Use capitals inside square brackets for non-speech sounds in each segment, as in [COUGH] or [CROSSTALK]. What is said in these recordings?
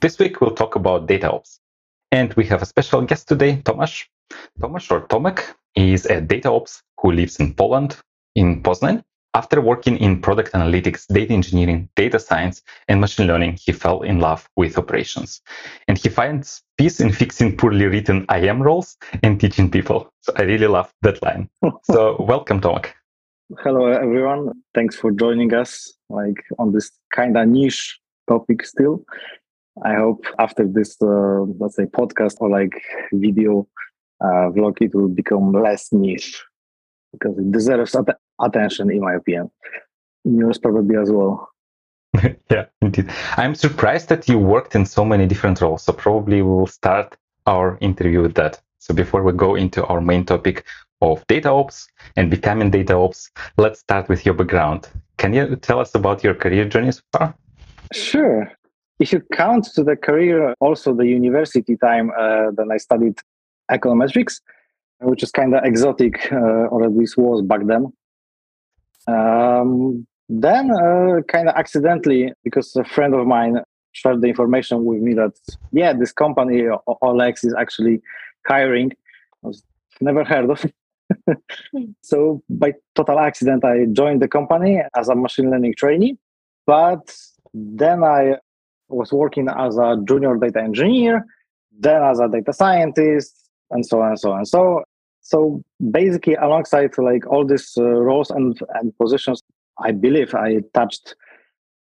This week we'll talk about data ops. And we have a special guest today, Tomasz. Tomasz or Tomek is a data ops who lives in Poland, in Poznan. After working in product analytics, data engineering, data science, and machine learning, he fell in love with operations. And he finds peace in fixing poorly written IAM roles and teaching people. So I really love that line. [LAUGHS] so welcome, Tomek. Hello, everyone. Thanks for joining us like on this kind of niche topic still. I hope after this, uh, let's say, podcast or like video uh, vlog, it will become less niche because it deserves at- attention, in my opinion. Yours probably as well. [LAUGHS] yeah, indeed. I'm surprised that you worked in so many different roles. So probably we will start our interview with that. So before we go into our main topic of data ops and becoming data ops, let's start with your background. Can you tell us about your career journey so far? Sure. If you count to the career, also the university time, uh, then I studied econometrics, which is kind of exotic, uh, or at least was back then. Um, then, uh, kind of accidentally, because a friend of mine shared the information with me that, yeah, this company, OLX, is actually hiring. I was never heard of [LAUGHS] so, by total accident, I joined the company as a machine learning trainee. But then I was working as a junior data engineer, then as a data scientist, and so on and so on. So, so basically, alongside like all these uh, roles and, and positions, I believe I touched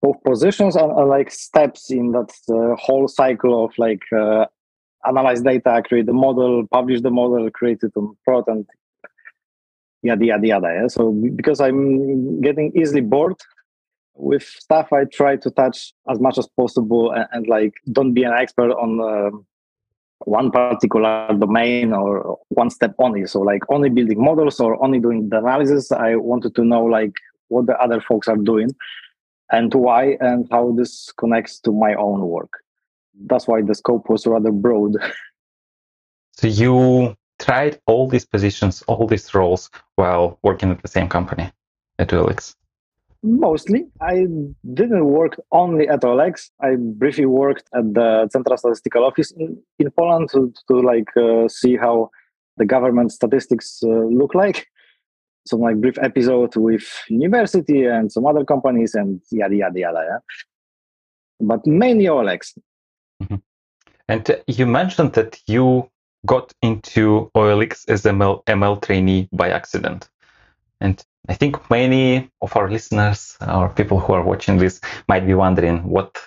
both positions and uh, like steps in that uh, whole cycle of like uh, analyze data, create the model, publish the model, create it on prod, and yada yada yada. Yeah? So because I'm getting easily bored with stuff, I try to touch as much as possible and, and like don't be an expert on uh, one particular domain or one step only. So like only building models or only doing the analysis. I wanted to know like what the other folks are doing and why and how this connects to my own work. That's why the scope was rather broad. [LAUGHS] So you tried all these positions, all these roles while working at the same company at OLX? Mostly. I didn't work only at OLX. I briefly worked at the Central Statistical Office in, in Poland to, to like uh, see how the government statistics uh, look like. Some like brief episode with university and some other companies and yada yada yada. Yeah? But mainly OLX. Mm-hmm. And uh, you mentioned that you got into OLX as ML, ML trainee by accident. And I think many of our listeners or people who are watching this might be wondering what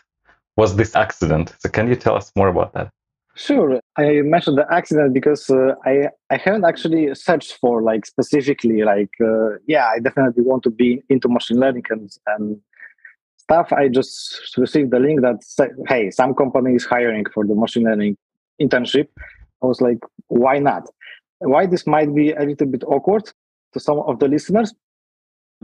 was this accident? So can you tell us more about that? Sure. I mentioned the accident because uh, I I haven't actually searched for like specifically like uh, yeah I definitely want to be into machine learning and and stuff. I just received the link that said, hey some company is hiring for the machine learning internship I was like, why not? Why this might be a little bit awkward to some of the listeners?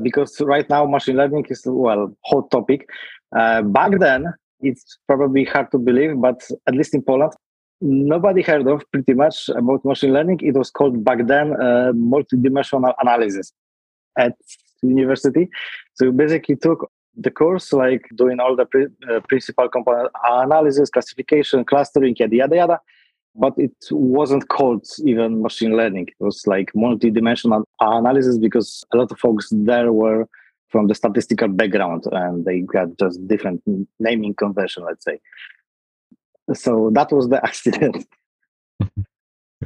Because right now machine learning is well hot topic. Uh, back then, it's probably hard to believe, but at least in Poland, nobody heard of pretty much about machine learning. It was called back then uh, multidimensional analysis at university. So you basically took the course like doing all the pri- uh, principal component analysis, classification, clustering, yada yada yada but it wasn't called even machine learning. It was like multi-dimensional analysis because a lot of folks there were from the statistical background and they got just different naming convention, let's say. So that was the [LAUGHS] accident. [LAUGHS]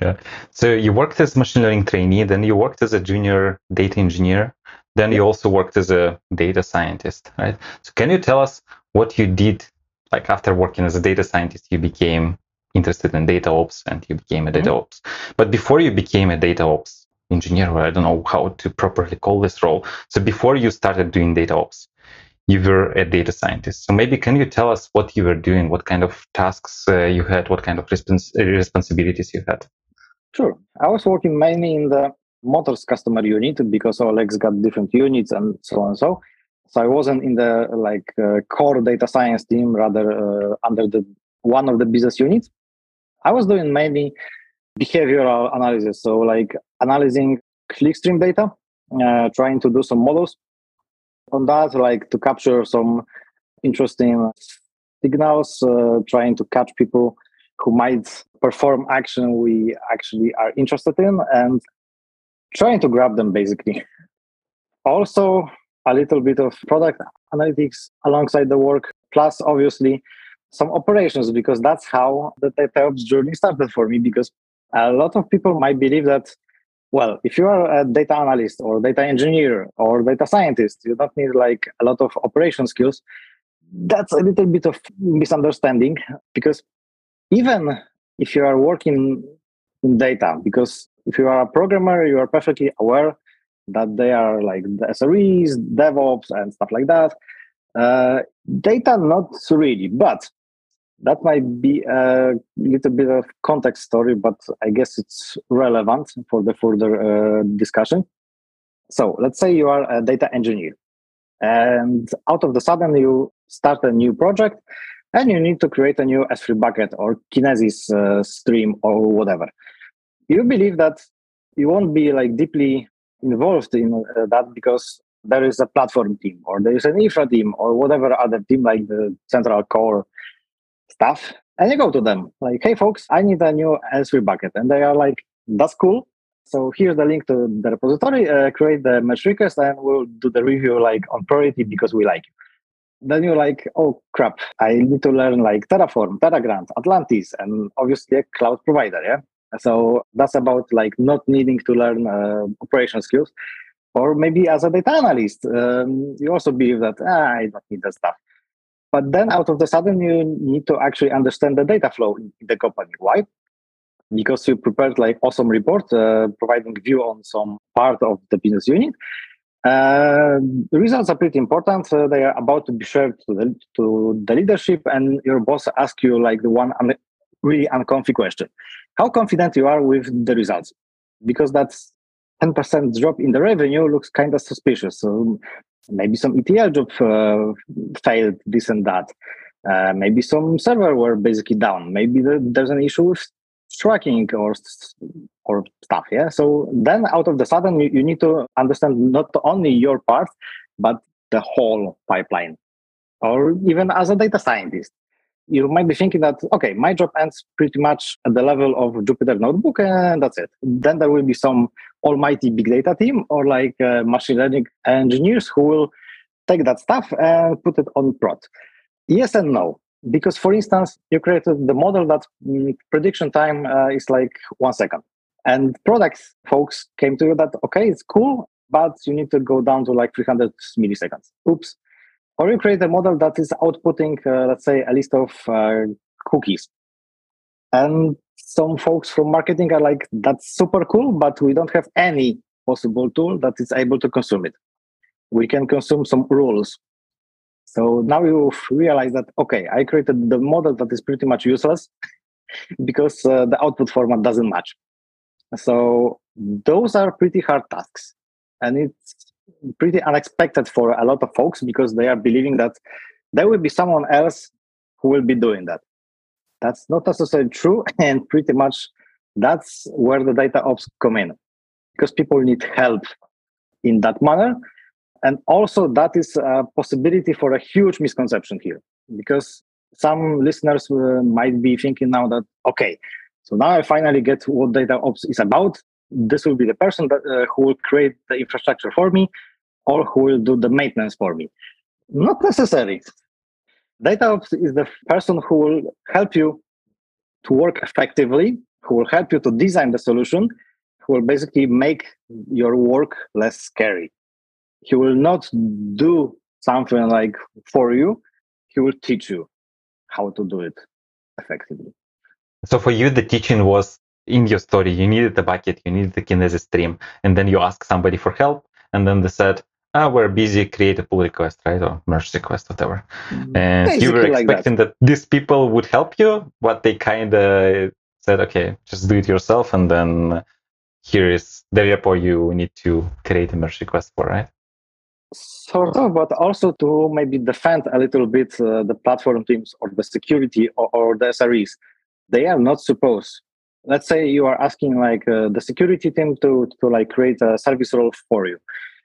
yeah. So you worked as machine learning trainee, then you worked as a junior data engineer, then you also worked as a data scientist, right? So can you tell us what you did like after working as a data scientist, you became interested in data ops and you became a data mm-hmm. ops. But before you became a data ops engineer, or I don't know how to properly call this role. So before you started doing data ops, you were a data scientist. So maybe can you tell us what you were doing, what kind of tasks uh, you had, what kind of respons- responsibilities you had? Sure. I was working mainly in the motors customer unit because OLX got different units and so on and so. So I wasn't in the like uh, core data science team, rather uh, under the one of the business units. I was doing mainly behavioral analysis, so like analyzing clickstream data, uh, trying to do some models on that, like to capture some interesting signals, uh, trying to catch people who might perform action we actually are interested in, and trying to grab them basically. Also, a little bit of product analytics alongside the work, plus obviously some operations, because that's how the data ops journey started for me. Because a lot of people might believe that, well, if you are a data analyst or data engineer or data scientist, you don't need like a lot of operation skills. That's a little bit of misunderstanding because even if you are working in data, because if you are a programmer, you are perfectly aware that they are like the SREs, DevOps, and stuff like that. Uh, data, not really, but that might be a little bit of context story, but I guess it's relevant for the further uh, discussion. So let's say you are a data engineer, and out of the sudden you start a new project, and you need to create a new S3 bucket or Kinesis uh, stream or whatever. You believe that you won't be like deeply involved in uh, that because there is a platform team or there is an infra team or whatever other team like the central core stuff and you go to them. Like hey folks i need a new s3 bucket. And they are like that's cool. So here's the link to the repository. Uh, create the merge request and we'll do the review like on priority because we like you. Then you're like oh crap. I need to learn like terraform terragrunt atlantis and obviously a cloud provider yeah? So that's about like not needing to learn uh, operation skills. Or maybe as a data analyst, um, you also believe that ah, I don't need that stuff. But then out of the sudden, you need to actually understand the data flow in the company. Why? Because you prepared like awesome report uh, providing view on some part of the business unit. Uh, the results are pretty important. Uh, they are about to be shared to the, to the leadership, and your boss asks you like the one un- really uncomfy question how confident you are with the results because that's 10% drop in the revenue looks kind of suspicious so maybe some etl job uh, failed this and that. Uh, maybe some server were basically down. Maybe the, there's an issue with tracking or or stuff yeah? So then out of the sudden you, you need to understand not only your part but the whole pipeline. Or even as a data scientist you might be thinking that, okay, my job ends pretty much at the level of Jupyter Notebook, and that's it. Then there will be some almighty big data team or like uh, machine learning engineers who will take that stuff and put it on prod. Yes and no. Because, for instance, you created the model that mm, prediction time uh, is like one second. And product folks came to you that, okay, it's cool, but you need to go down to like 300 milliseconds. Oops, or you create a model that is outputting, uh, let's say, a list of uh, cookies. And some folks from marketing are like, that's super cool, but we don't have any possible tool that is able to consume it. We can consume some rules. So now you realize that, okay, I created the model that is pretty much useless [LAUGHS] because uh, the output format doesn't match. So those are pretty hard tasks. And it's pretty unexpected for a lot of folks because they are believing that there will be someone else who will be doing that. That's not necessarily true, [LAUGHS] and pretty much that's where the data ops come in because people need help in that manner. And also, that is a possibility for a huge misconception here because some listeners uh, might be thinking now that, okay, so now I finally get what data ops is about this will be the person that, uh, who will create the infrastructure for me or who will do the maintenance for me. Not necessary. Data ops is the person who will help you to work effectively, who will help you to design the solution, who will basically make your work less scary. He will not do something like for you, he will teach you how to do it effectively. So for you, the teaching was in your story, you needed the bucket, you needed the Kinesis stream, and then you ask somebody for help, and then they said, ah, we're busy, create a pull request, right? Or merge request, whatever. Mm-hmm. And Basically you were expecting like that. that. these people would help you, but they kind of said, okay, just do it yourself, and then here is the repo you need to create a merge request for, right? Sort of, but also to maybe defend a little bit uh, the platform teams or the security or, or the SREs. They are not supposed let's say you are asking like uh, the security team to to like create a service role for you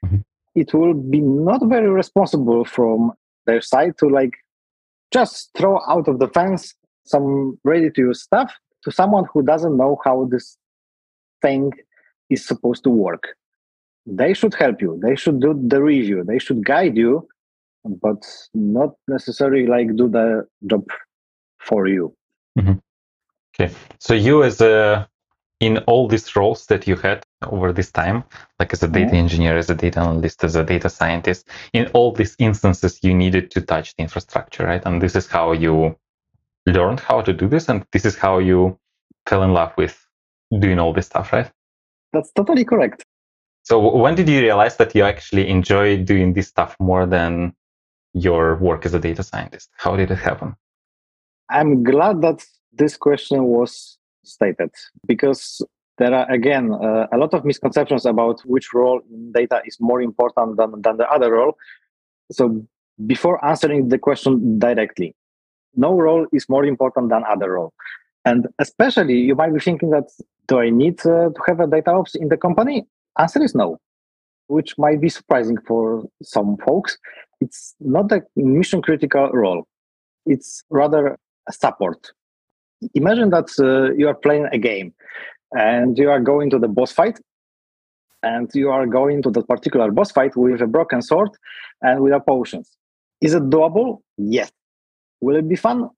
mm-hmm. it will be not very responsible from their side to like just throw out of the fence some ready to use stuff to someone who doesn't know how this thing is supposed to work. They should help you. They should do the review. They should guide you, but not necessarily like do the job for you. Mm-hmm. Okay. So you as a in all these roles that you had over this time, like as a data mm-hmm. engineer, as a data analyst, as a data scientist, in all these instances, you needed to touch the infrastructure, right? And this is how you learned how to do this, and this is how you fell in love with doing all this stuff, right? That's totally correct. So when did you realize that you actually enjoy doing this stuff more than your work as a data scientist? How did it happen? I'm glad that this question was stated because there are again uh, a lot of misconceptions about which role in data is more important than, than the other role. So before answering the question directly no role is more important than other role. And especially you might be thinking that do i need uh, to have a data ops in the company? Answer is no which might be surprising for some folks. It's not a mission critical role. It's rather a support imagine that uh, you are playing a game and you are going to the boss fight and you are going to the particular boss fight with a broken sword and without potions is it doable? Yes. Will it be fun?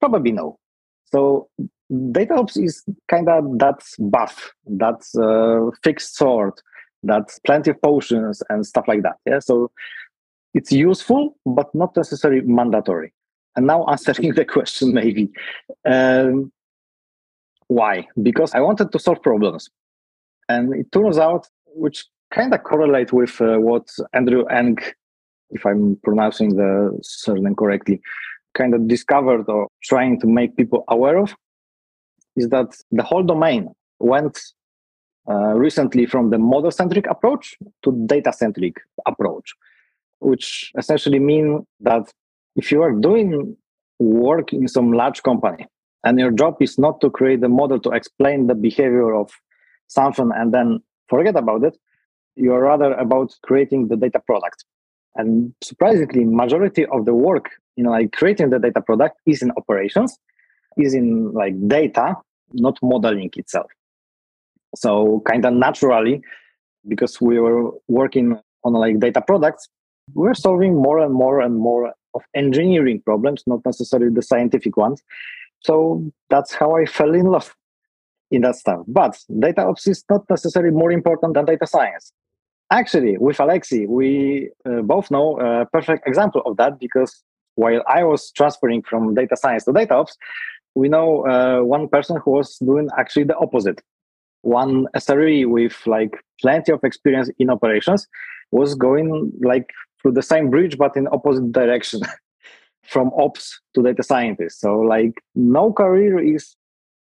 Probably no. So data ops is kind of that buff that's uh, fixed sword that's plenty of potions and stuff like that yeah? So it's useful but not necessarily mandatory and now answering [LAUGHS] the question, maybe. Um, why? Because I wanted to solve problems. And it turns out, which kind of correlate with uh, what Andrew Ng, if I'm pronouncing the surname correctly, kind of discovered or trying to make people aware of, is that the whole domain went uh, recently from the model-centric approach to data-centric approach, which essentially mean that if you are doing work in some large company and your job is not to create a model to explain the behavior of something and then forget about it you are rather about creating the data product. And surprisingly majority of the work know like creating the data product is in operations is in like data not modeling itself. So kind of naturally because we were working on like data products we're solving more and more and more of engineering problems, not necessarily the scientific ones. So that's how I fell in love in that stuff. But data ops is not necessarily more important than data science. Actually, with Alexey, we uh, both know a perfect example of that because while I was transferring from data science to data ops, we know uh, one person who was doing actually the opposite. One SRE with like plenty of experience in operations was going like through the same bridge but in opposite direction [LAUGHS] from ops to data scientist so like no career is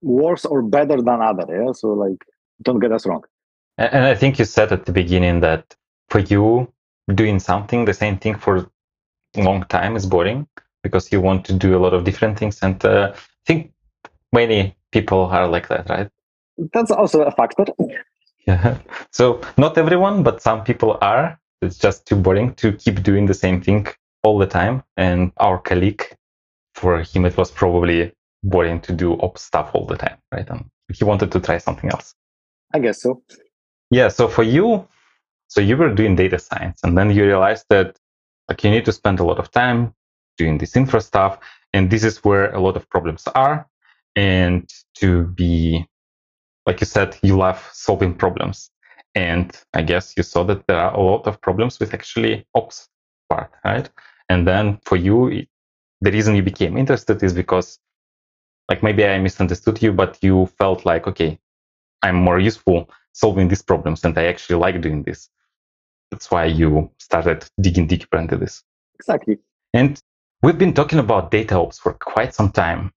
worse or better than other yeah? So like don't get us wrong. And i think you said at the beginning that for you doing something the same thing for a long time is boring because you want to do a lot of different things and uh, i think many people are like that right? That's also a factor. Yeah [LAUGHS] so not everyone but some people are it's just too boring to keep doing the same thing all the time. And our colleague, for him, it was probably boring to do ops stuff all the time, right? And he wanted to try something else. I guess so. Yeah. So for you, so you were doing data science, and then you realized that like you need to spend a lot of time doing this infra stuff, and this is where a lot of problems are. And to be, like you said, you love solving problems. And I guess you saw that there are a lot of problems with actually ops part, right? And then for you, the reason you became interested is because, like, maybe I misunderstood you, but you felt like, okay, I'm more useful solving these problems and I actually like doing this. That's why you started digging deeper into this. Exactly. And we've been talking about data ops for quite some time,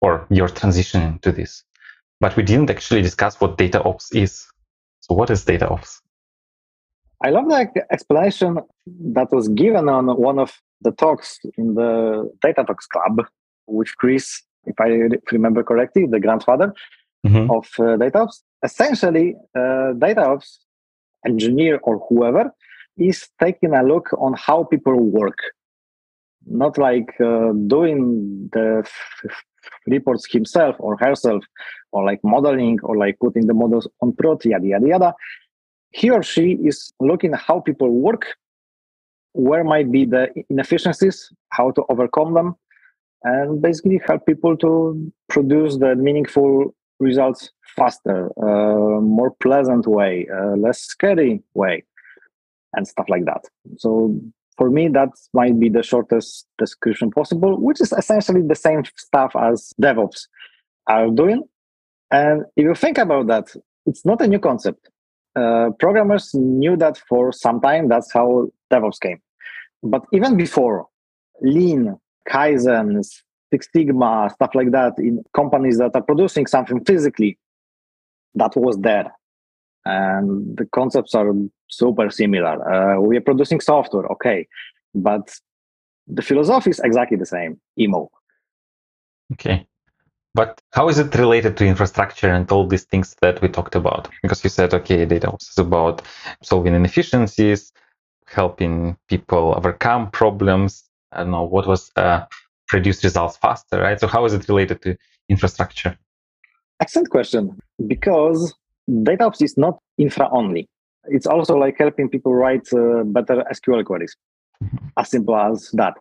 or your transition to this, but we didn't actually discuss what data ops is. So what is data ops? I love the explanation that was given on one of the talks in the Data Talks Club with Chris, if I remember correctly, the grandfather mm-hmm. of uh, data ops. Essentially, uh, data ops engineer or whoever is taking a look on how people work. not like uh, doing the f- reports himself or herself, or like modeling or like putting the models on prod, yada yada yada. He or she is looking how people work, where might be the inefficiencies, how to overcome them, and basically help people to produce the meaningful results faster, uh, more pleasant way, uh, less scary way, and stuff like that. So for me, that might be the shortest description possible, which is essentially the same stuff as DevOps are doing. And if you think about that, it's not a new concept. Uh, programmers knew that for some time. That's how DevOps came. But even before, Lean, Kaizen, Six Sigma, stuff like that, in companies that are producing something physically, that was there. And the concepts are super similar. Uh, we are producing software, okay, but the philosophy is exactly the same. Emo. Okay. But how is it related to infrastructure and all these things that we talked about? Because you said, okay, data is about solving inefficiencies, helping people overcome problems. I don't know what was uh, produce results faster, right? So how is it related to infrastructure? Excellent question. Because DataOps is not infra only. It's also like helping people write uh, better SQL queries. Mm-hmm. As simple as that.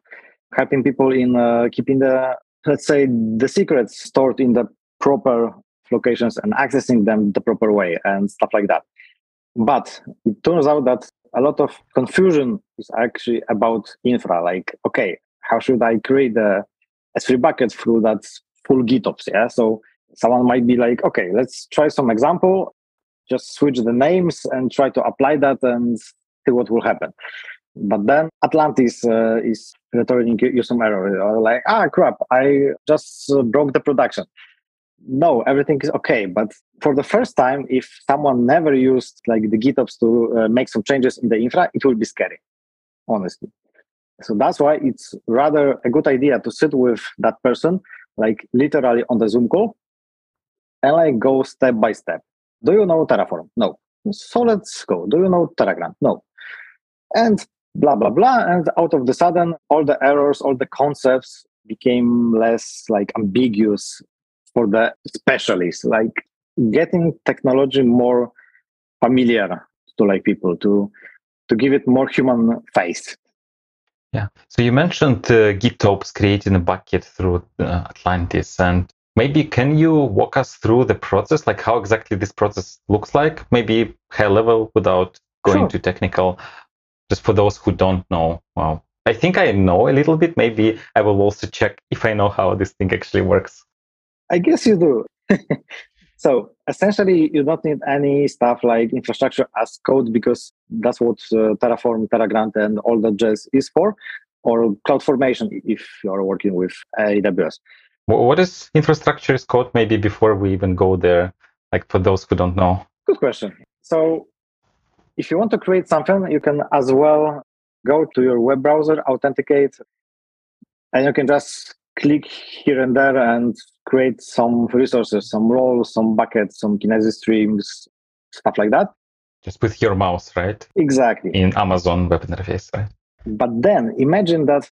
Helping people in uh, keeping the, let's say, the secrets stored in the proper locations and accessing them the proper way and stuff like that. But it turns out that a lot of confusion is actually about infra. Like, okay, how should I create a S3 bucket through that full GitOps? Yeah. So someone might be like, okay, let's try some example just switch the names and try to apply that and see what will happen. But then Atlantis uh, is returning you some error. Like, ah, crap, I just uh, broke the production. No, everything is okay. But for the first time, if someone never used like the GitOps to uh, make some changes in the infra, it will be scary, honestly. So that's why it's rather a good idea to sit with that person, like literally on the Zoom call, and like go step by step do you know Terraform? No. So let's go. Do you know Terragrunt? No. And blah, blah, blah. And out of the sudden, all the errors, all the concepts became less like ambiguous for the specialists, like getting technology more familiar to like people to to give it more human face. Yeah. So you mentioned uh, GitOps creating a bucket through uh, Atlantis, and Maybe can you walk us through the process, like how exactly this process looks like? Maybe high level without going sure. to technical, just for those who don't know. Well, I think I know a little bit. Maybe I will also check if I know how this thing actually works. I guess you do. [LAUGHS] so essentially, you don't need any stuff like infrastructure as code because that's what uh, Terraform, Terragrunt, and all that jazz is for, or CloudFormation if you're working with AWS. What is infrastructure as code? Maybe before we even go there, like for those who don't know. Good question. So, if you want to create something, you can as well go to your web browser, authenticate, and you can just click here and there and create some resources, some roles, some buckets, some Kinesis streams, stuff like that. Just with your mouse, right? Exactly. In Amazon Web Interface, right? But then imagine that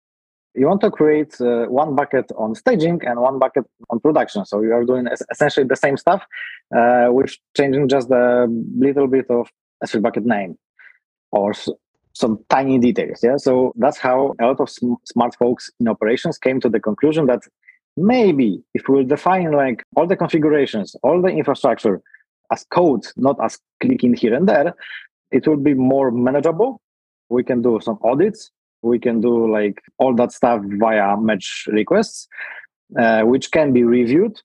you want to create uh, one bucket on staging and one bucket on production. So you are doing essentially the same stuff uh, with changing just a little bit of S3 bucket name or some tiny details. Yeah. So that's how a lot of sm- smart folks in operations came to the conclusion that maybe if we will define like all the configurations, all the infrastructure as code, not as clicking here and there, it will be more manageable. We can do some audits we can do like all that stuff via match requests uh, which can be reviewed.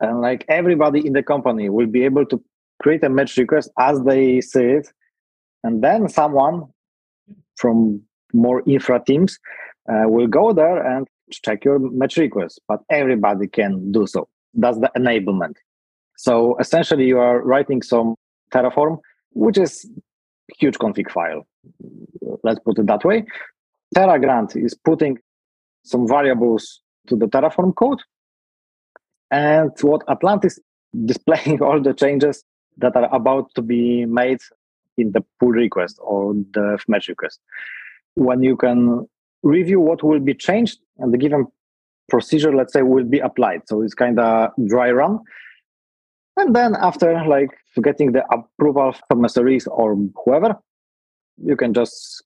And like everybody in the company will be able to create a match request as they see it. And then someone from more infra teams uh, will go there and check your match request. But everybody can do so. That's the enablement. So essentially you are writing some terraform which is huge config file let's put it that way. Terragrunt is putting some variables to the Terraform code. And what Atlantis displaying [LAUGHS] all the changes that are about to be made in the pull request or the merge request. When you can review what will be changed and the given procedure, let's say, will be applied. So it's kind of dry run. And then after like getting the approval from SREs or whoever, you can just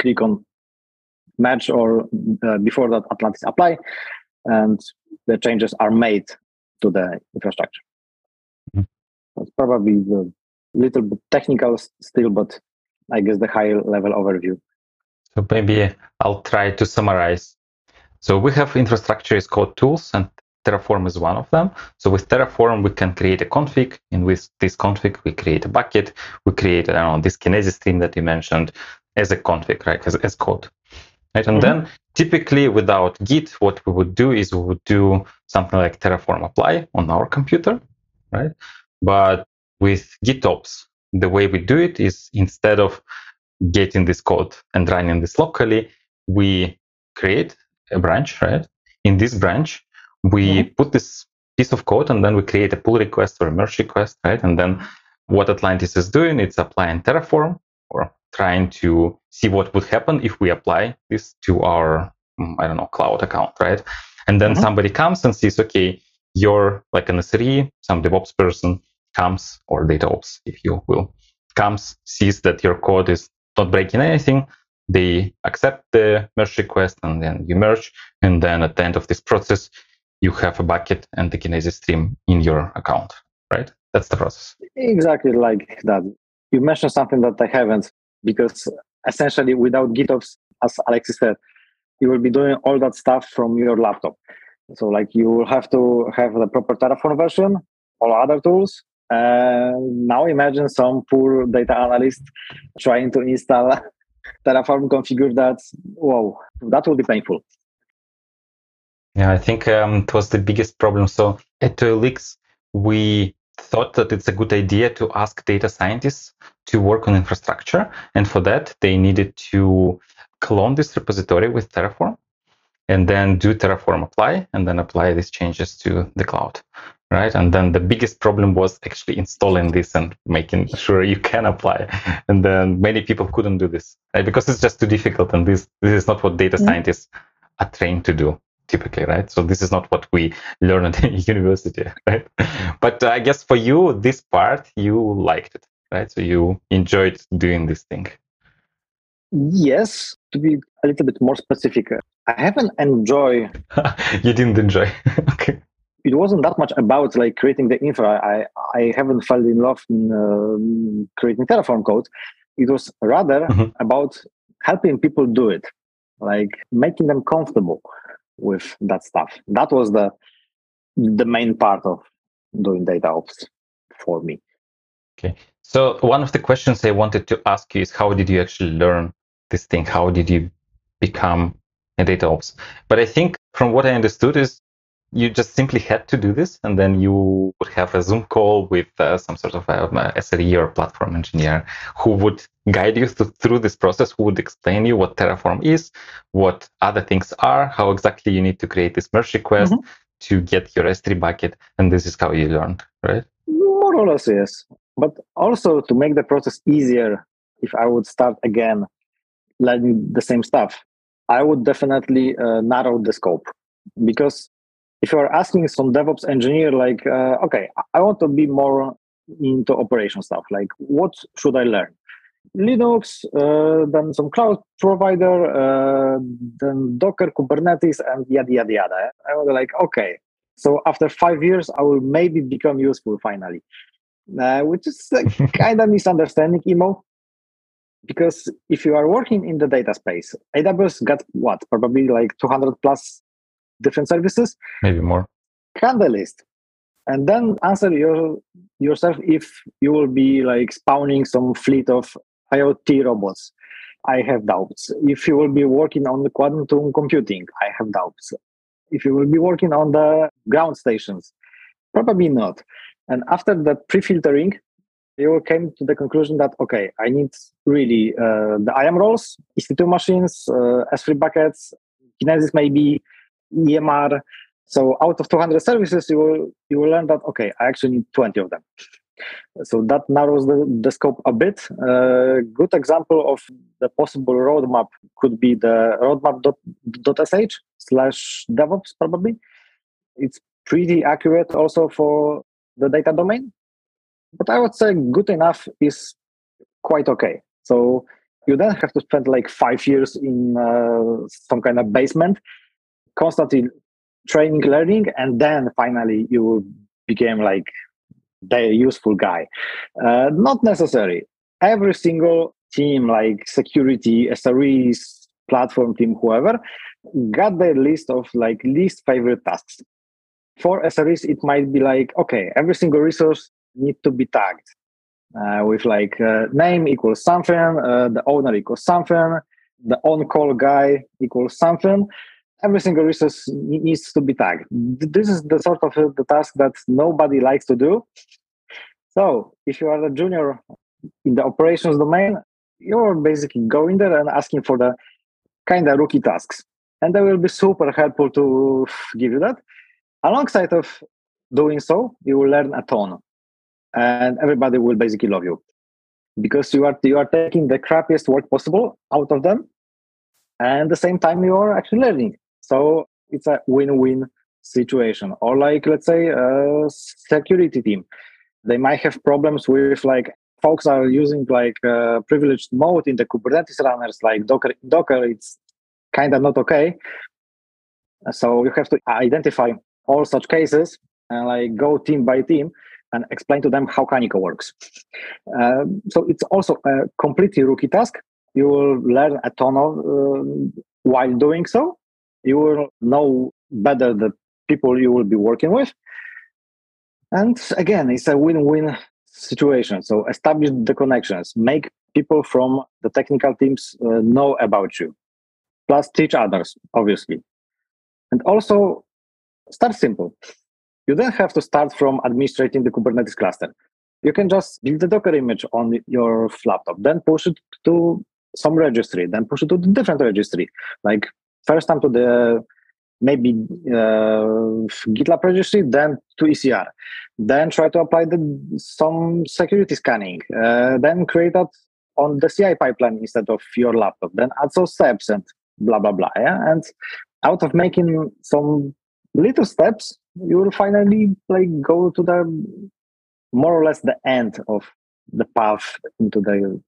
click on match or uh, before that Atlantis apply, and the changes are made to the infrastructure. Mm-hmm. Probably a little bit technical still, but I guess the high level overview. So maybe I'll try to summarize. So we have infrastructure as code tools and Terraform is one of them. So with Terraform, we can create a config. And with this config, we create a bucket. We create, I don't know, this Kinesis stream that you mentioned as a config, right, as, as code. Right? And mm-hmm. then typically without Git, what we would do is we would do something like Terraform apply on our computer, right? But with GitOps, the way we do it is instead of getting this code and running this locally, we create a branch, right? In this branch, we mm-hmm. put this piece of code and then we create a pull request or a merge request, right? And then what Atlantis is doing, it's applying Terraform or trying to see what would happen if we apply this to our, mm, I don't know, cloud account, right? And then mm-hmm. somebody comes and sees, okay, you're like an SRE, some DevOps person comes, or data ops, if you will, comes, sees that your code is not breaking anything. They accept the merge request and then you merge. And then at the end of this process, you have a bucket and the Kinesis stream in your account, right? That's the process. Exactly like that. You mentioned something that I haven't because essentially without GitOps, as Alexis said, you will be doing all that stuff from your laptop. So like you will have to have the proper Terraform version, all other tools. And now imagine some poor data analyst trying to install [LAUGHS] Terraform, configure that. Whoa, that will be painful. Yeah, I think um, it was the biggest problem. So at OLX, we thought that it's a good idea to ask data scientists to work on infrastructure. And for that, they needed to clone this repository with Terraform and then do Terraform apply and then apply these changes to the cloud. Right. And then the biggest problem was actually installing this and making sure you can apply. [LAUGHS] And then many people couldn't do this right? because it's just too difficult. And this, this is not what data mm-hmm. scientists are trained to do typically, right? So this is not what we learn at [LAUGHS] university, [LAUGHS] right? But uh, I guess for you, this part, you liked it, right? So you enjoyed doing this thing. Yes, to be a little bit more specific, I haven't enjoyed. [LAUGHS] you didn't enjoy. okay. It wasn't that much about like creating the infra. I I haven't fell in love in uh, creating Terraform code. It was rather mm-hmm. about helping people do it, like making them comfortable with that stuff. That was the the main part of doing data ops for me. Okay. So one of the questions I wanted to ask you is how did you actually learn this thing? How did you become a data ops? But I think from what I understood is you just simply had to do this and then you would have a zoom call with uh, some sort of a, a sre or platform engineer who would guide you th- through this process who would explain you what terraform is what other things are how exactly you need to create this merge request mm-hmm. to get your s3 bucket and this is how you learn, right? More or less yes. But also to make the process easier if i would start again learning the same stuff i would definitely uh, narrow the scope. Because if you're asking some DevOps engineer, like, uh, okay, I want to be more into operation stuff, like, what should I learn? Linux, uh, then some cloud provider, uh, then Docker, Kubernetes, and yada, yada, yada. I was like, okay, so after five years, I will maybe become useful finally, uh, which is [LAUGHS] kind of misunderstanding, Emo. Because if you are working in the data space, AWS got what? Probably like 200 plus different services. Maybe more. Can the list and then answer your, yourself if you will be like spawning some fleet of iot robots. I have doubts. If you will be working on the quantum computing i have doubts. If you will be working on the ground stations probably not. And after that pre-filtering you came to the conclusion that okay i need really uh, the iam roles ec2 machines uh, s3 buckets kinesis maybe EMR. So out of 200 services, you will you will learn that okay, I actually need 20 of them. So that narrows the, the scope a bit. A uh, good example of the possible roadmap could be the roadmap.sh slash DevOps, probably. It's pretty accurate also for the data domain. But I would say good enough is quite okay. So you then have to spend like five years in uh, some kind of basement, constantly training, learning, and then finally you became like the useful guy. Uh, not necessary. Every single team, like security, SREs, platform team, whoever, got their list of like least favorite tasks. For SREs, it might be like, okay, every single resource need to be tagged uh, with like uh, name equals something, uh, the owner equals something, the on-call guy equals something. Every single resource needs to be tagged. This is the sort of uh, the task that nobody likes to do. So if you are a junior in the operations domain, you're basically going there and asking for the kind of rookie tasks. And they will be super helpful to give you that. Alongside of doing so, you will learn a ton and everybody will basically love you because you are you are taking the crappiest work possible out of them and at the same time you are actually learning so it's a win-win situation or like let's say a security team they might have problems with like folks are using like uh, privileged mode in the kubernetes runners like docker docker it's kind of not okay so you have to identify all such cases and like go team by team and explain to them how Kaniko works. Uh, so it's also a completely rookie task. You will learn a ton of uh, while doing so. You will know better the people you will be working with. And again, it's a win-win situation. So establish the connections, make people from the technical teams uh, know about you, plus teach others, obviously. And also start simple. You don't have to start from administrating the Kubernetes cluster. You can just build the Docker image on your laptop, then push it to some registry, then push it to the different registry. Like first time to the maybe uh, GitLab registry, then to ECR. Then try to apply the, some security scanning. Uh, then create that on the CI pipeline instead of your laptop. Then add some steps and blah blah blah. Yeah, and out of making some little steps, you will finally like go to the more or less the end of the path into the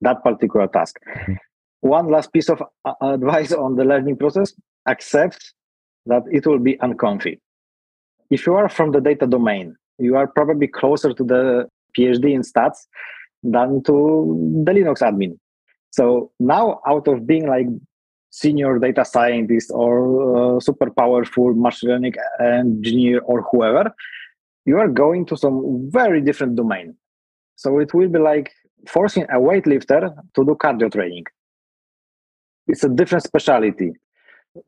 that particular task. Mm-hmm. One last piece of uh, advice on the learning process: accept that it will be uncomfy. If you are from the data domain, you are probably closer to the PhD in stats than to the Linux admin. So now, out of being like senior data scientist or uh, super powerful machine learning engineer or whoever, you are going to some very different domain. So it will be like forcing a weightlifter to do cardio training. It's a different specialty.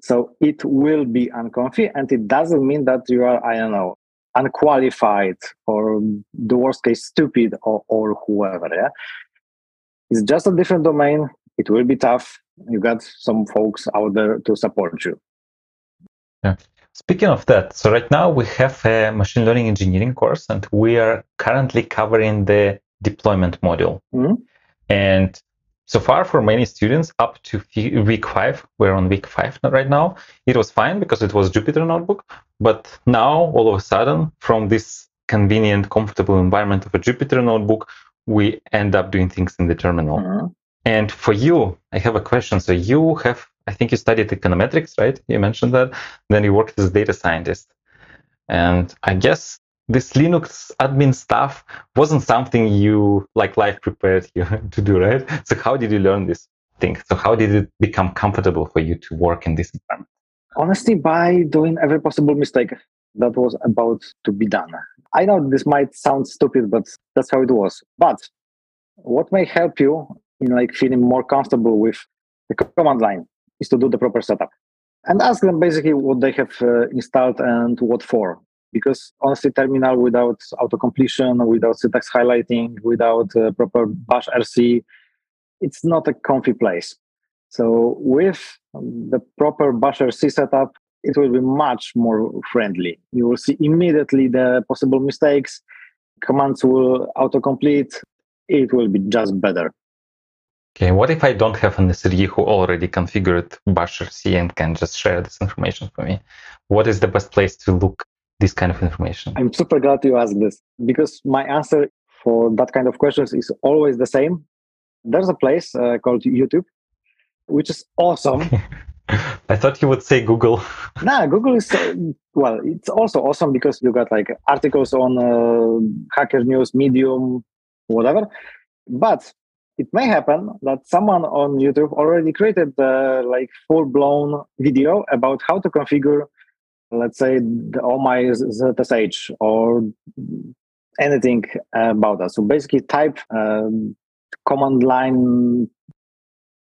So it will be uncomfy, and it doesn't mean that you are, I don't know, unqualified or the worst case stupid or, or whoever. Yeah, it's just a different domain. It will be tough you got some folks out there to support you. Yeah. Speaking of that, so right now we have a machine learning engineering course, and we are currently covering the deployment module. Mm-hmm. And so far, for many students, up to week five, we're on week five right now. It was fine because it was Jupyter Notebook. But now, all of a sudden, from this convenient, comfortable environment of a Jupyter Notebook, we end up doing things in the terminal. Mm-hmm. And for you, I have a question. So you have, I think you studied econometrics, right? You mentioned that. Then you worked as a data scientist. And I guess this Linux admin stuff wasn't something you like life prepared you [LAUGHS] to do, right? So how did you learn this thing? So how did it become comfortable for you to work in this environment? Honestly, by doing every possible mistake that was about to be done. I know this might sound stupid, but that's how it was. But what may help you in like feeling more comfortable with the command line is to do the proper setup and ask them basically what they have uh, installed and what for because honestly terminal without auto completion without syntax highlighting without uh, proper bash rc it's not a comfy place so with the proper bash rc setup it will be much more friendly you will see immediately the possible mistakes commands will autocomplete. It will be just better. Okay, what if I don't have an SRE who already configured bash RC and can just share this information for me? What is the best place to look this kind of information? I'm super glad you asked this because my answer for that kind of questions is always the same. There's a place uh, called YouTube, which is awesome. [LAUGHS] I thought you would say Google. [LAUGHS] nah, Google is uh, well. It's also awesome because you got like articles on uh, Hacker News, Medium, whatever. But it may happen that someone on YouTube already created uh, like full blown video about how to configure, let's say, the OMI ZSH or anything about that. So basically, type um, command line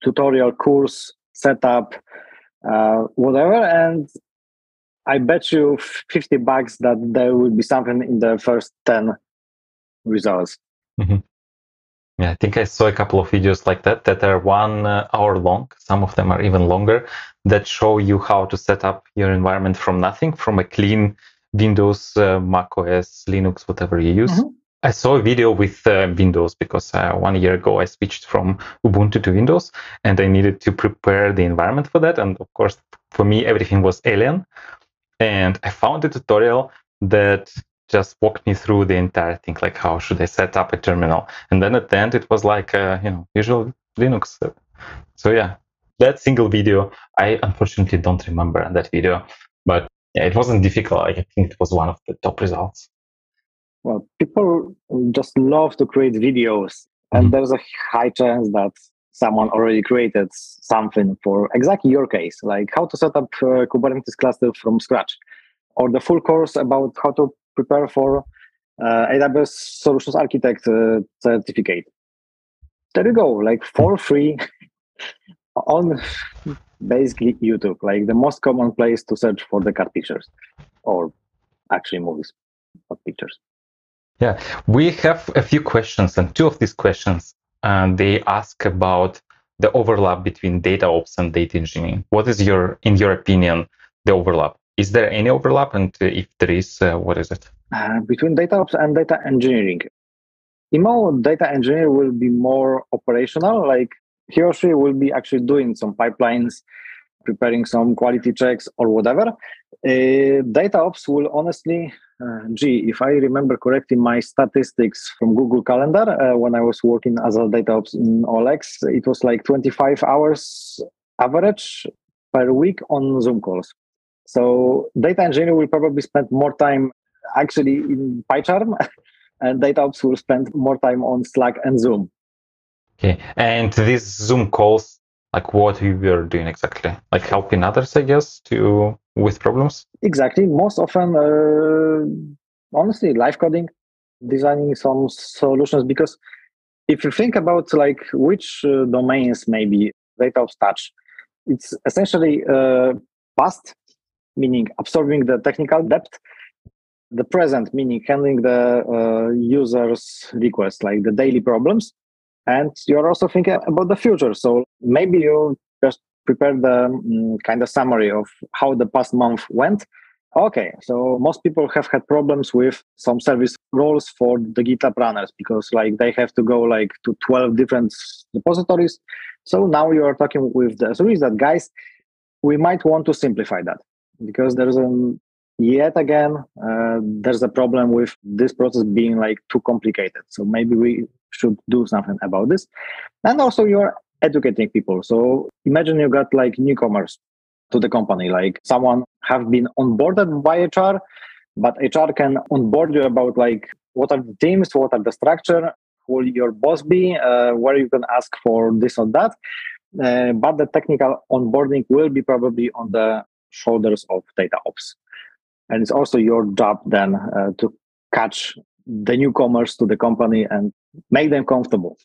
tutorial course setup, uh, whatever, and I bet you 50 bucks that there will be something in the first 10 results. Mm-hmm. Yeah, I think I saw a couple of videos like that that are one uh, hour long. Some of them are even longer that show you how to set up your environment from nothing, from a clean Windows, uh, Mac OS, Linux, whatever you use. Mm-hmm. I saw a video with uh, Windows because uh, one year ago I switched from Ubuntu to Windows and I needed to prepare the environment for that. And of course, for me, everything was alien. And I found a tutorial that just walked me through the entire thing, like how should I set up a terminal. And then at the end, it was like, uh, you know, usual Linux. So yeah, that single video, I unfortunately don't remember that video, but yeah, it wasn't difficult. I think it was one of the top results. Well, people just love to create videos, and mm-hmm. there's a high chance that someone already created something for exactly your case, like how to set up a Kubernetes cluster from scratch, or the full course about how to prepare for uh, AWS Solutions Architect uh, certificate. There you go, like for free [LAUGHS] on basically YouTube, like the most common place to search for the cat pictures or actually movies, not pictures. Yeah, we have a few questions, and two of these questions uh, they ask about the overlap between data ops and data engineering. What is your, in your opinion, the overlap? Is there any overlap? And if there is, uh, what is it? Uh, between data ops and data engineering. Imo data engineer will be more operational, like he or she will be actually doing some pipelines, preparing some quality checks or whatever. Uh, data ops will honestly, uh, gee, if I remember correctly, my statistics from Google Calendar uh, when I was working as a data ops in OLX, it was like 25 hours average per week on Zoom calls. So data engineer will probably spend more time actually in PyCharm, [LAUGHS] and data ops will spend more time on Slack and Zoom. Okay, and these Zoom calls, like what you were doing exactly? Like helping others, I guess, to with problems. Exactly. Most often, uh, honestly, live coding, designing some solutions. Because if you think about like which uh, domains maybe data ops touch, it's essentially uh, past meaning absorbing the technical depth the present meaning handling the uh, user's requests like the daily problems. And you're also thinking about the future. So maybe you just prepare the um, kind of summary of how the past month went. Okay so most people have had problems with some service roles for the github runners because like they have to go like to 12 different repositories. So now you are talking with the SREs that guys we might want to simplify that because there's a yet again uh, there's a problem with this process being like too complicated. So maybe we should do something about this. And also you're educating people. So imagine you got like newcomers to the company like someone have been onboarded by hr but hr can onboard you about like what are the teams what are the structure who will your boss be uh, where you can ask for this or that. Uh, but the technical onboarding will be probably on the shoulders of data ops. And it's also your job then uh, to catch the newcomers to the company and make them comfortable.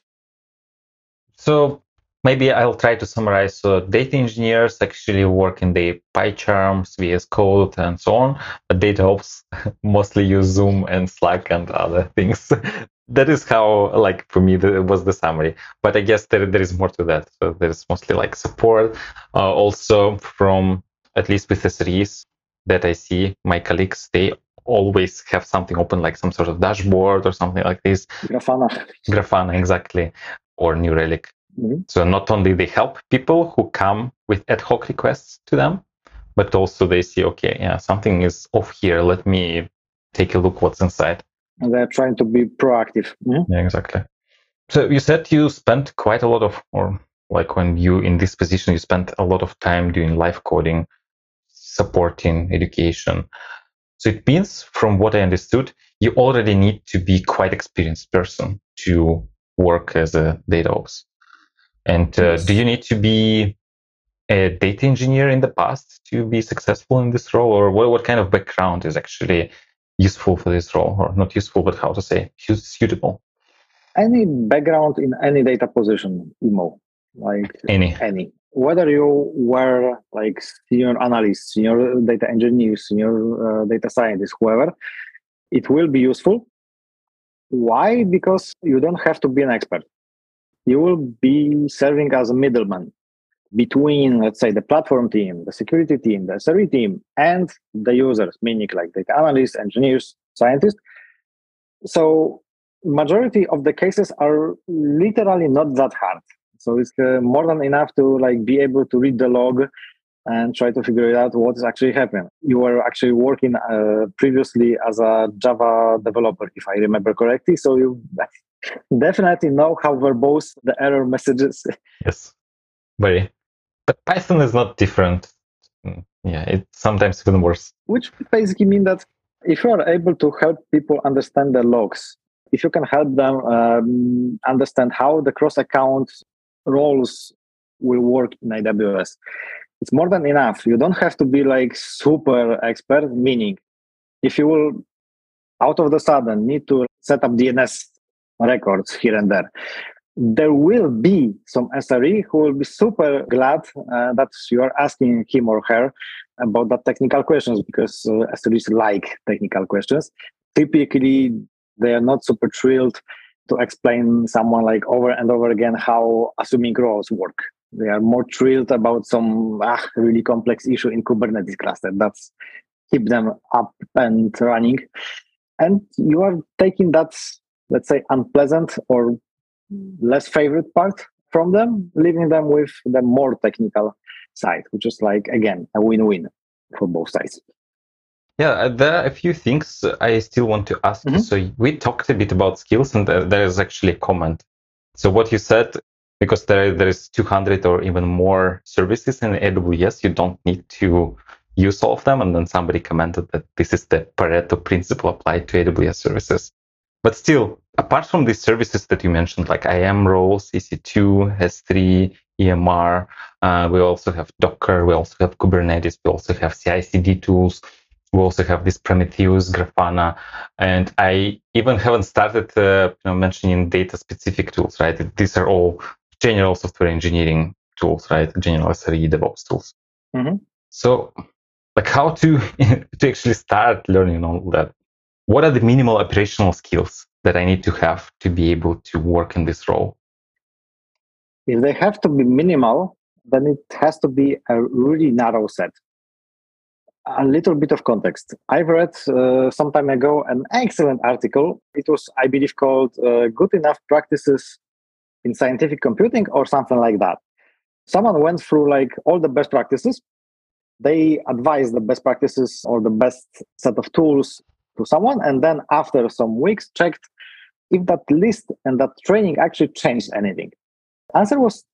So maybe I'll try to summarize. So data engineers actually work in the PyCharms, VS Code, and so on. But data ops [LAUGHS] mostly use Zoom and Slack and other things. [LAUGHS] that is how, like for me, that was the summary. But I guess there there is more to that. So there's mostly like support, uh, also from at least with SREs, that I see my colleagues, they always have something open, like some sort of dashboard or something like this. Grafana. Grafana, exactly, or New Relic. Mm-hmm. So not only they help people who come with ad hoc requests to them, but also they see, okay, yeah, something is off here. Let me take a look what's inside. And they're trying to be proactive. Mm-hmm. Yeah, exactly. So you said you spent quite a lot of, or like when you in this position, you spent a lot of time doing live coding, supporting education. So it means, from what I understood, you already need to be quite experienced person to work as a data ops. And uh, yes. do you need to be a data engineer in the past to be successful in this role, or what, what kind of background is actually useful for this role, or not useful, but how to say suitable? Any background in any data position, emo, like any, any. Whether you were like senior analyst, senior data engineer, senior uh, data scientist, whoever, it will be useful. Why? Because you don't have to be an expert. You will be serving as a middleman between, let's say, the platform team, the security team, the SRE team, and the users, meaning like data analysts, engineers, scientists. So majority of the cases are literally not that hard. So it's uh, more than enough to like be able to read the log and try to figure it out what is actually happening. You were actually working uh, previously as a Java developer, if I remember correctly. So you [LAUGHS] definitely know how verbose the error messages. Yes, very. But Python is not different. Yeah, it's sometimes even worse. Which basically mean that if you are able to help people understand the logs, if you can help them um, understand how the cross account roles will work in AWS, it's more than enough. You don't have to be like super expert, meaning if you will out of the sudden need to set up DNS records here and there, there will be some SRE who will be super glad uh, that you are asking him or her about that technical questions because uh, SREs like technical questions. Typically, they are not super thrilled to explain someone like over and over again how assuming roles work. They are more thrilled about some ah, really complex issue in Kubernetes cluster. That's keep them up and running. And you are taking that, let's say, unpleasant or less favorite part from them, leaving them with the more technical side, which is like, again, a win win for both sides. Yeah, uh, there are a few things I still want to ask mm-hmm. So we talked a bit about skills, and there is actually a comment. So what you said, because there there is 200 or even more services in AWS, you don't need to use all of them. And then somebody commented that this is the Pareto principle applied to AWS services. But still, apart from these services that you mentioned, like IAM roles, EC2, S3, EMR, uh, we also have Docker, we also have Kubernetes, we also have CI/CD tools, we also have this Prometheus, Grafana, and I even haven't started uh, you know, mentioning data-specific tools. Right, these are all general software engineering tools, right? General SRE DevOps tools. Mm-hmm. So, like, how to [LAUGHS] to actually start learning all that? what are the minimal operational skills that I need to have to be able to work in this role? If they have to be minimal, then it has to be a really narrow set. A little bit of context. I've read uh, some time ago an excellent article. It was, I believe, called uh, Good Enough Practices in Scientific Computing or something like that. Someone went through like all the best practices. They advised the best practices or the best set of tools to someone and then after some weeks checked if that list and that training actually changed anything answer was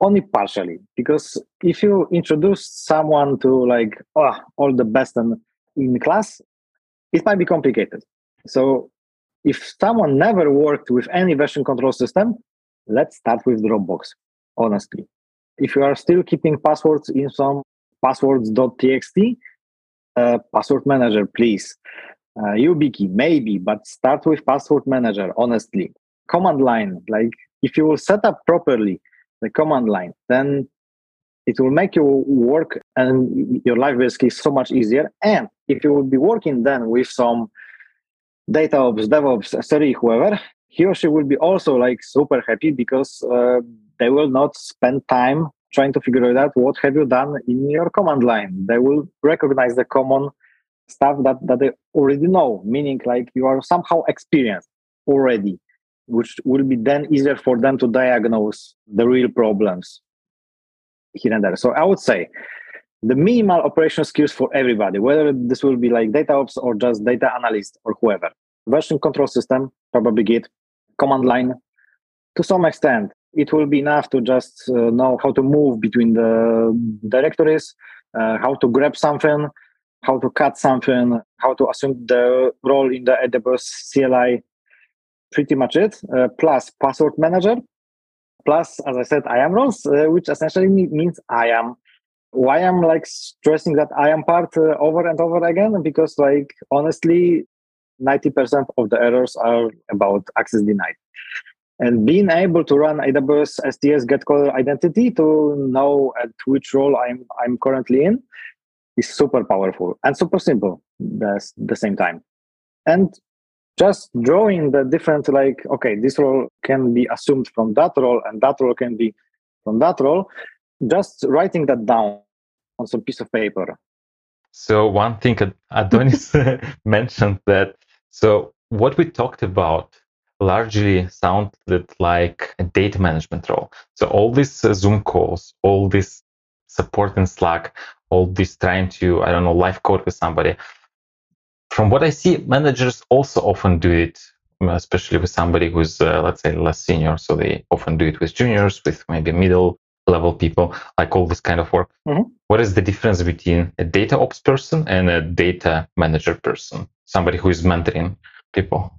only partially because if you introduce someone to like oh, all the best in, in class it might be complicated. So if someone never worked with any version control system let's start with dropbox honestly. If you are still keeping passwords in some passwords.txt uh, password manager please. Uh, YubiKey, maybe, but start with password manager, honestly. Command line, like if you will set up properly the command line, then it will make your work and your life basically so much easier. And if you will be working then with some data ops, DevOps, SRE, whoever, he or she will be also like super happy because uh, they will not spend time trying to figure out what have you done in your command line. They will recognize the common stuff that, that they already know, meaning like you are somehow experienced already, which will be then easier for them to diagnose the real problems here and there. So I would say the minimal operational skills for everybody, whether this will be like data ops or just data analyst or whoever. Version control system, probably Git, command line. To some extent, it will be enough to just uh, know how to move between the directories, uh, how to grab something, how to cut something, how to assume the role in the AWS CLI. Pretty much it. Uh, plus password manager. Plus, as I said, IAM roles, uh, which essentially means I am. Why I'm like stressing that I am part uh, over and over again? Because like honestly, 90% of the errors are about access denied. And being able to run AWS STS get caller identity to know at which role I'm I'm currently in is super powerful and super simple at the same time. And just drawing the different like, okay, this role can be assumed from that role and that role can be from that role, just writing that down on some piece of paper. So one thing Adonis [LAUGHS] [LAUGHS] mentioned that so what we talked about largely sounded like a data management role. So all these uh, Zoom calls, all this support in Slack, all this trying to, I don't know, live code with somebody. From what I see, managers also often do it, especially with somebody who's, uh, let's say, less senior. So they often do it with juniors, with maybe middle level people, like all this kind of work. Mm-hmm. What is the difference between a data ops person and a data manager person? Somebody who is mentoring people.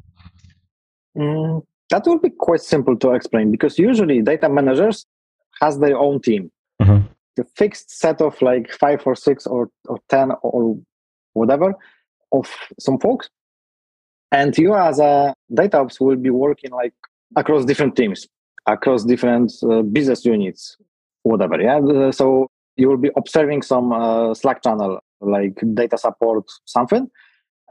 Mm, that will be quite simple to explain because usually data managers has their own team. Mm-hmm. The fixed set of like five or six or, or 10 or whatever of some folks. And you as a data ops will be working like across different teams, across different uh, business units, whatever. Yeah. Uh, so you will be observing some uh, Slack channel like data support something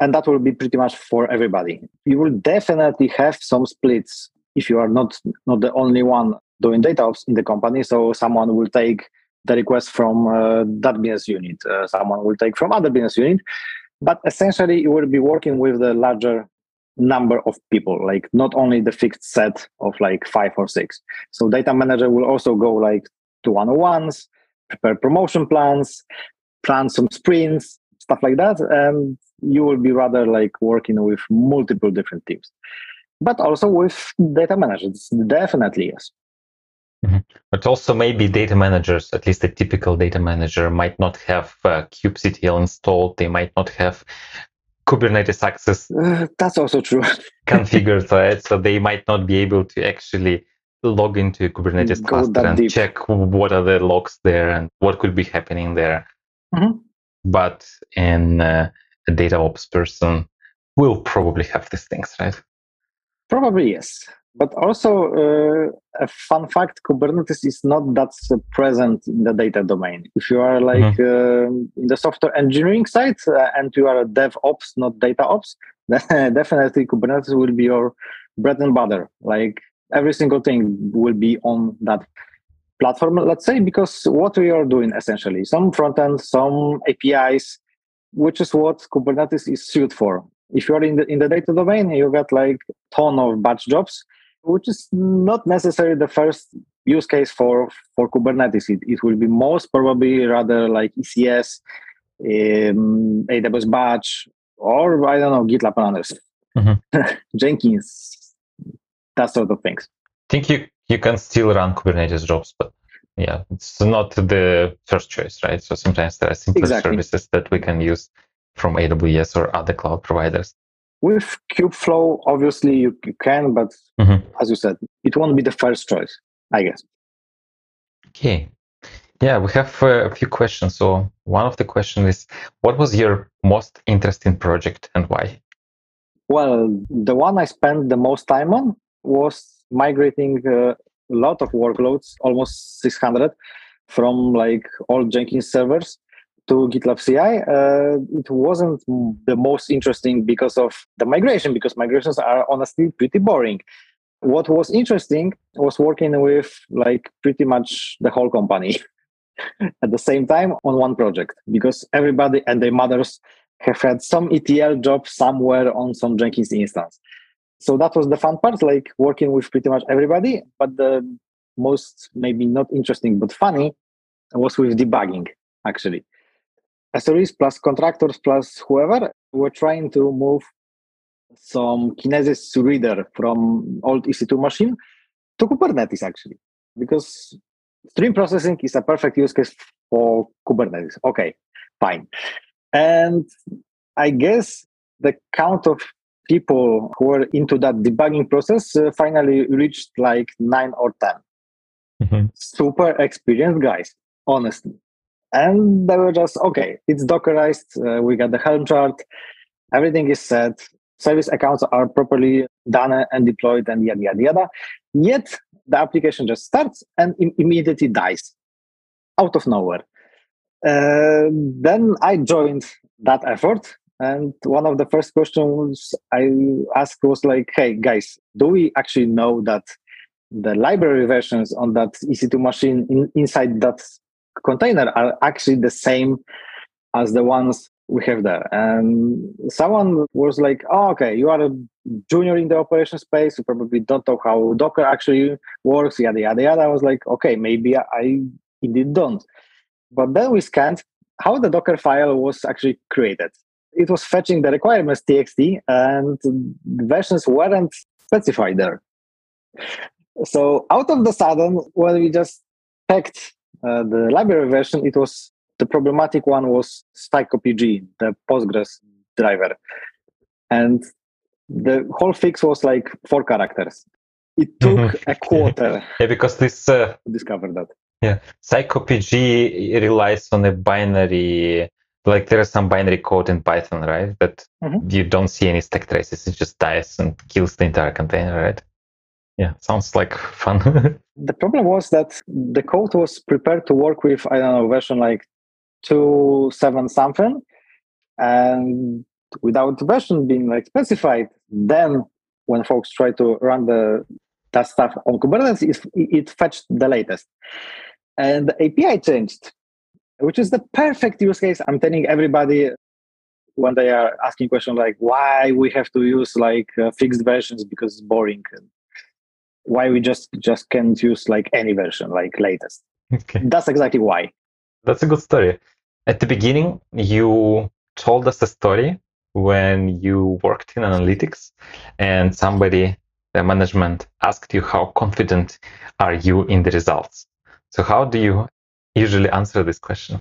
and that will be pretty much for everybody you will definitely have some splits if you are not not the only one doing data ops in the company so someone will take the request from uh, that business unit uh, someone will take from other business unit but essentially you will be working with the larger number of people like not only the fixed set of like five or six. So data manager will also go like to one-on-ones prepare promotion plans plan some sprints stuff like that and you will be rather like working with multiple different teams. But also with data managers definitely yes mm-hmm. but also maybe data managers at least a typical data manager might not have uh, kubectl installed they might not have kubernetes access uh, that's also true [LAUGHS] configured right so they might not be able to actually log into kubernetes Go cluster and deep. check what are the logs there and what could be happening there mm-hmm. but in uh, a data ops person will probably have these things, right? Probably yes. But also, uh, a fun fact Kubernetes is not that present in the data domain. If you are like mm-hmm. in the software engineering side uh, and you are a dev ops, not data ops, then [LAUGHS] definitely Kubernetes will be your bread and butter. Like every single thing will be on that platform, let's say, because what we are doing essentially some front end, some APIs, which is what Kubernetes is suited for. If you're in the in the data domain, you get like ton of batch jobs, which is not necessarily the first use case for for Kubernetes. It, it will be most probably rather like ECS, um, AWS batch, or I don't know GitLab and others, mm-hmm. [LAUGHS] Jenkins, that sort of things. I think you you can still run Kubernetes jobs, but yeah, it's not the first choice, right? So sometimes there are simpler exactly. services that we can use from AWS or other cloud providers. With Kubeflow, obviously you, you can, but mm-hmm. as you said, it won't be the first choice, I guess. Okay. Yeah, we have uh, a few questions. So one of the questions is, what was your most interesting project and why? Well, the one I spent the most time on was migrating uh, a lot of workloads, almost 600 from like all Jenkins servers to GitLab CI. Uh, it wasn't the most interesting because of the migration, because migrations are honestly pretty boring. What was interesting was working with like pretty much the whole company [LAUGHS] at the same time on one project because everybody and their mothers have had some ETL job somewhere on some Jenkins instance. So that was the fun part, like working with pretty much everybody. But the most maybe not interesting but funny was with debugging actually. SREs plus contractors plus whoever were trying to move some Kinesis reader from old EC2 machine to Kubernetes actually, because stream processing is a perfect use case for Kubernetes. Okay, fine. And I guess the count of people who were into that debugging process uh, finally reached like nine or 10. Mm-hmm. Super experienced guys, honestly. And they were just, okay, it's Dockerized. Uh, we got the Helm chart. Everything is set. Service accounts are properly done and deployed and yada, yada, yada. Yet the application just starts and Im- immediately dies out of nowhere. Uh, then I joined that effort. And one of the first questions I asked was like, hey, guys, do we actually know that the library versions on that EC2 machine in, inside that container are actually the same as the ones we have there. And someone was like, oh, okay, you are a junior in the operation space. You probably don't know how Docker actually works, yada, yada, yada. I was like, okay, maybe I indeed don't. But then we scanned how the Docker file was actually created. It was fetching the requirements txt, and the versions weren't specified there. So out of the sudden, when we just checked uh, the library version, it was the problematic one was Psycopg, the Postgres driver. And the whole fix was like four characters. It [LAUGHS] took mm-hmm. a quarter. yeah, because this uh, to discover that. Yeah, Psycopg relies on a binary. Like there is some binary code in Python, right? That mm-hmm. you don't see any stack traces. It just dies and kills the entire container, right? Yeah, sounds like fun. [LAUGHS] the problem was that the code was prepared to work with I don't know version like two seven something, and without version being like specified, then when folks try to run the that stuff on Kubernetes, it, it fetched the latest, and the API changed, which is the perfect use case. I'm telling everybody when they are asking questions like why we have to use like uh, fixed versions because it's boring why we just just can't use like any version like latest okay that's exactly why that's a good story. At the beginning, you told us a story when you worked in analytics and somebody, the management, asked you how confident are you in the results. So, how do you usually answer this question?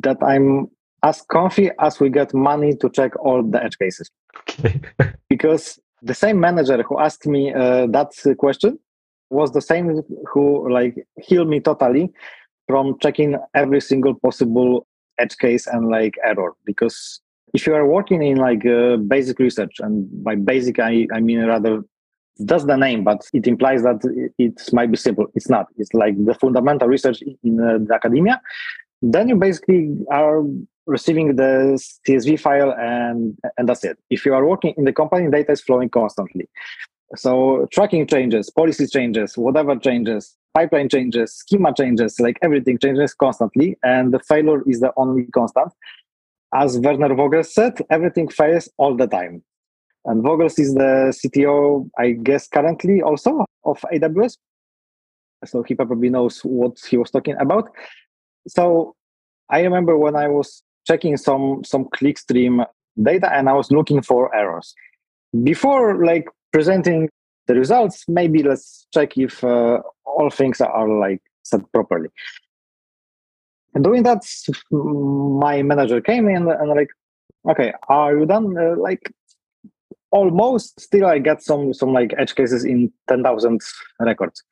That I'm as comfy as we get money to check all the edge cases. Okay. [LAUGHS] because the same manager who asked me uh, that question was the same who like healed me totally from checking every single possible edge case and like error. Because if you are working in like uh, basic research and by basic I, I mean rather that's the name but it implies that it might be simple. It's not. It's like the fundamental research in uh, the academia. Then you basically are receiving the csv file and and that's it if you are working in the company data is flowing constantly so tracking changes policy changes whatever changes pipeline changes, schema changes, like everything changes constantly, and the failure is the only constant. As Werner Vogels said, everything fails all the time. And Vogels is the CTO, I guess, currently also of AWS. So he probably knows what he was talking about. So I remember when I was checking some some clickstream data and I was looking for errors. Before like presenting the results, maybe let's check if uh, all things are like set properly. And doing that, my manager came in and like, okay, are you done? Uh, like almost. Still, I get some some like edge cases in ten thousand records,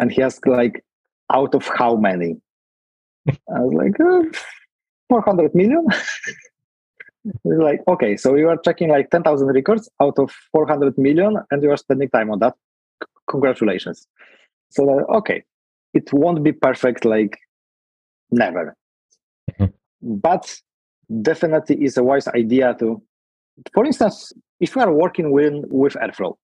and he asked like, out of how many? I was like, uh, four hundred million. [LAUGHS] like, okay, so you are checking like 10,000 records out of 400 million and you are spending time on that. C- congratulations. So, uh, okay, it won't be perfect like never. Mm-hmm. But definitely is a wise idea to, for instance, if you are working with, with Airflow,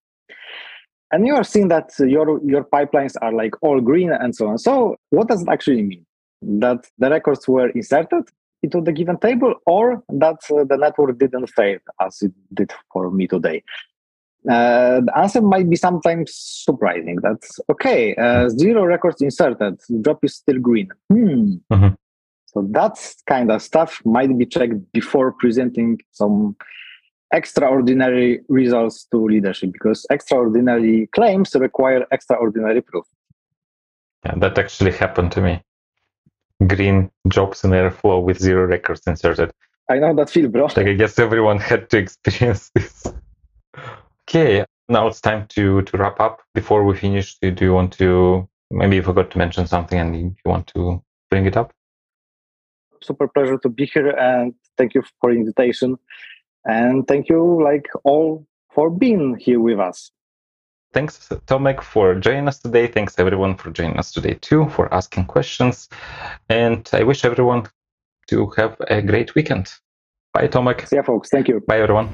and you are seeing that your your pipelines are like all green and so on. So what does it actually mean? That the records were inserted into the given table, or that uh, the network didn't fail as it did for me today? Uh, the answer might be sometimes surprising. That's okay. Uh, zero records inserted. Drop is still green. Hmm. Mm-hmm. So that kind of stuff might be checked before presenting some extraordinary results to leadership because extraordinary claims require extraordinary proof. Yeah, that actually happened to me. Green jobs in Airflow with zero records inserted. I know that feel, bro. Like I guess everyone had to [LAUGHS] experience this. okay, now it's time to to wrap up. Before we finish, do you want to maybe you forgot to mention something and you want to bring it up? super pleasure to be here and thank you for invitation and thank you like all for being here with us thanks tomek for joining us today. Thanks everyone for joining us today too for asking questions. And i wish everyone to have a great weekend. Bye tomek. Yeah folks. Thank you. Bye everyone